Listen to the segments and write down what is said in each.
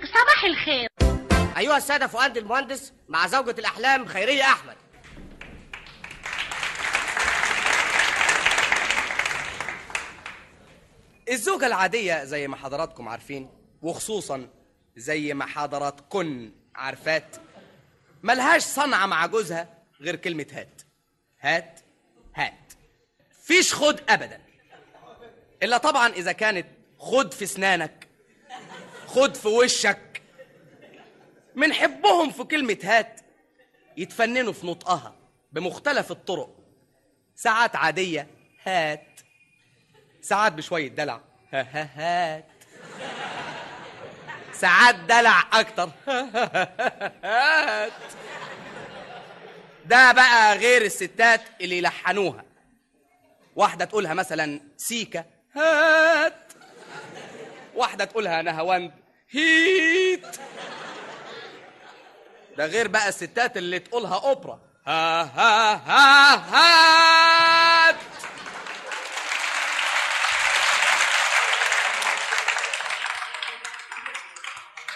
برنامج صباح الخير. أيها السادة فؤاد المهندس مع زوجة الأحلام خيرية أحمد. الزوجة العادية زي ما حضراتكم عارفين وخصوصا زي ما حضراتكن عارفات ملهاش صنعة مع جوزها غير كلمة هات. هات هات. فيش خد أبدا. إلا طبعا إذا كانت خد في سنانك خد في وشك. من حبهم في كلمة هات. يتفننوا في نطقها بمختلف الطرق. ساعات عادية هات. ساعات بشوية دلع ها ها هات. ساعات دلع أكتر هات. ده بقى غير الستات اللي يلحنوها. واحدة تقولها مثلا سيكا هات. واحدة تقولها نهواند هيت. ده غير بقى الستات اللي تقولها أوبرا. ها ها ها هات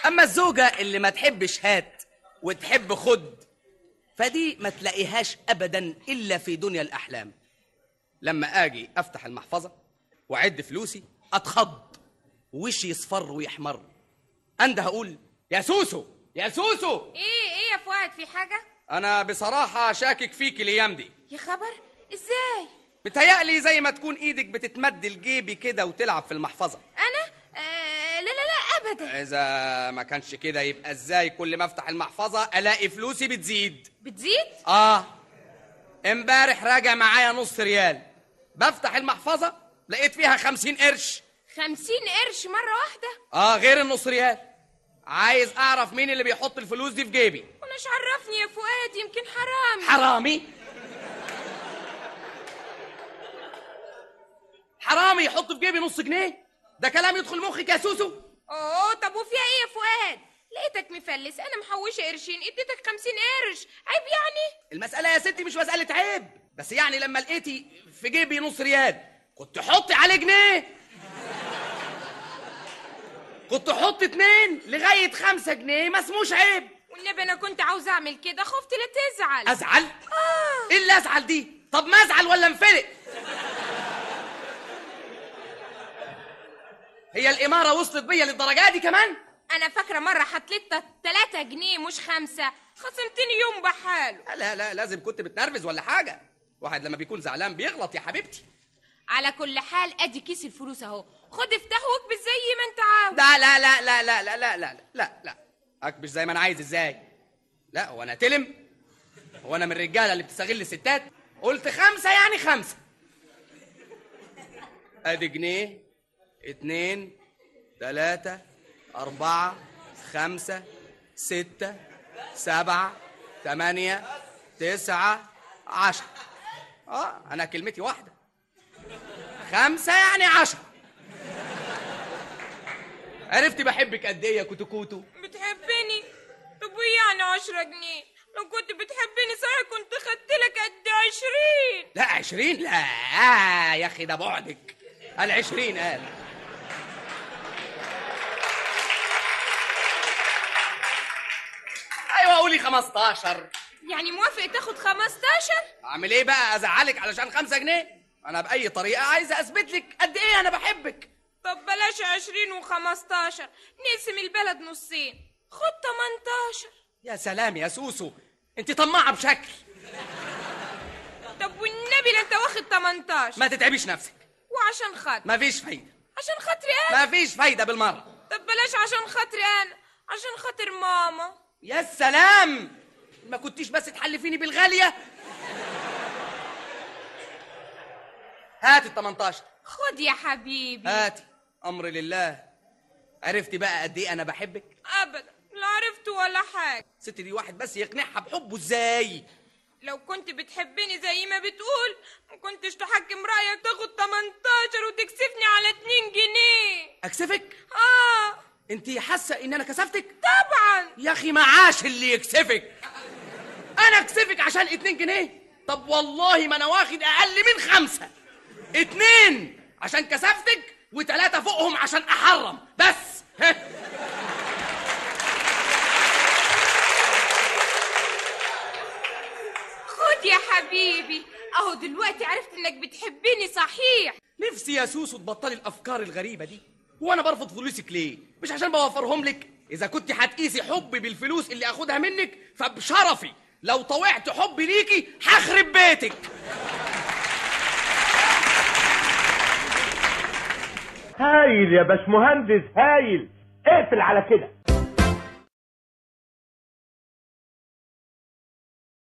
أما الزوجة اللي ما تحبش هات وتحب خد فدي ما تلاقيهاش ابدا إلا في دنيا الأحلام. لما آجي أفتح المحفظة وأعد فلوسي أتخض. وشي يصفر ويحمر؟ أنده أقول يا سوسو يا سوسو! إيه إيه يا فؤاد في حاجة؟ أنا بصراحة شاكك فيك الأيام دي. يا خبر؟ إزاي؟ متهيألي زي ما تكون إيدك بتتمد لجيبي كده وتلعب في المحفظة. أنا؟ آه لا لا لا ابدا. إذا ما كانش كده يبقى إزاي كل ما أفتح المحفظة ألاقي فلوسي بتزيد؟ بتزيد؟ آه. إمبارح راجع معايا نص ريال. بفتح المحفظة لقيت فيها خمسين قرش. خمسين قرش مرة واحدة؟ آه غير النص ريال عايز أعرف مين اللي بيحط الفلوس دي في جيبي؟ وناش عرفني يا فؤاد يمكن حرامي. حرامي؟ حرامي يحط في جيبي نص جنيه؟ ده كلام يدخل مخك يا سوسو أوه طب وفيها إيه يا فؤاد؟ لقيتك مفلس أنا محوشة قرشين إديتك خمسين قرش. عيب يعني؟ المسألة يا ستي مش مسألة عيب. بس يعني لما لقيتي في جيبي نص ريال كنت حطي عليه جنيه. كنت حط اتنين لغاية خمسة جنيه ما اسموش عيب. والنبي أنا كنت عاوز أعمل كده خفت لا تزعل. أزعل؟ آه. إيه اللي أزعل دي؟ طب ما أزعل ولا أنفلق؟ هي الإمارة وصلت بيا للدرجة دي كمان؟ أنا فاكرة مرة حطيت تلاتة جنيه مش خمسة. خصمتني يوم بحاله. لا لا لازم كنت بتنرفز ولا حاجة. واحد لما بيكون زعلان بيغلط يا حبيبتي. على كل حال أدي كيس الفلوس أهو. خد افتحه واكبس زي ما أنت لا لا لا لا لا لا لا لا لا. لا اكبش زي ما أنا عايز إزاي؟ لا هو أنا تلم. هو أنا من الرجالة اللي بتستغل الستات. قلت خمسة يعني خمسة. أدي جنيه اتنين تلاتة أربعة خمسة ستة سبعة تمانية تسعة عشرة. آه أنا كلمتي واحدة. خمسة يعني عشرة. عرفتي بحبك قد إيه يا كوتو كوتو بتحبني؟ طب وايه يعني عشرة جنيه؟ لو كنت بتحبني صحيح كنت خدت لك قد عشرين. لا عشرين؟ لا آه يا أخي ده بعدك. العشرين قال أيوه قولي 15 يعني موافق تاخد 15 أعمل إيه بقى؟ أزعلك علشان خمسة جنيه؟ أنا بأي طريقة عايز أثبت لك قد إيه أنا بحبك. طب بلاش عشرين وخمستاشر نقسم البلد نصين. خد 18 يا سلام يا سوسو انت طماعة بشكل. طب والنبي لا انت واخد 18 ما تتعبيش نفسك. وعشان خاطر؟ مفيش فايدة. عشان خاطري أنا؟ مفيش فايدة بالمرة. طب بلاش عشان خاطري أنا عشان خاطر ماما. يا سلام! ما كنتيش بس تحلفيني بالغالية؟ هات ال 18 خد يا حبيبي. هاتي. أمر لله. عرفتي بقى قد إيه أنا بحبك؟ ابدا. لا عرفت ولا حاجة. ست دي واحد بس يقنعها بحبه إزاي؟ لو كنت بتحبني زي ما بتقول ما كنتش تحكم رأيك تاخد 18 وتكسفني على 2 جنيه. أكسفك؟ آه. أنت حاسة إن أنا كسفتك؟ طبعا. يا أخي معاش اللي يكسفك. أنا أكسفك عشان اتنين جنيه؟ طب والله ما أنا واخد أقل من خمسة. اتنين عشان كسفتك؟ وثلاثة فوقهم عشان أحرم. بس. خد يا حبيبي. أهو دلوقتي عرفت إنك بتحبني صحيح. نفسي يا سوسو تبطلي الأفكار الغريبة دي. وأنا برفض فلوسك ليه؟ مش عشان بوفرهم لك؟ إذا كنت هتقيسي حبي بالفلوس اللي أخدها منك فبشرفي. لو طوعت حبي ليكي هخرب بيتك. هايل يا باشمهندس هايل. اقفل على كده.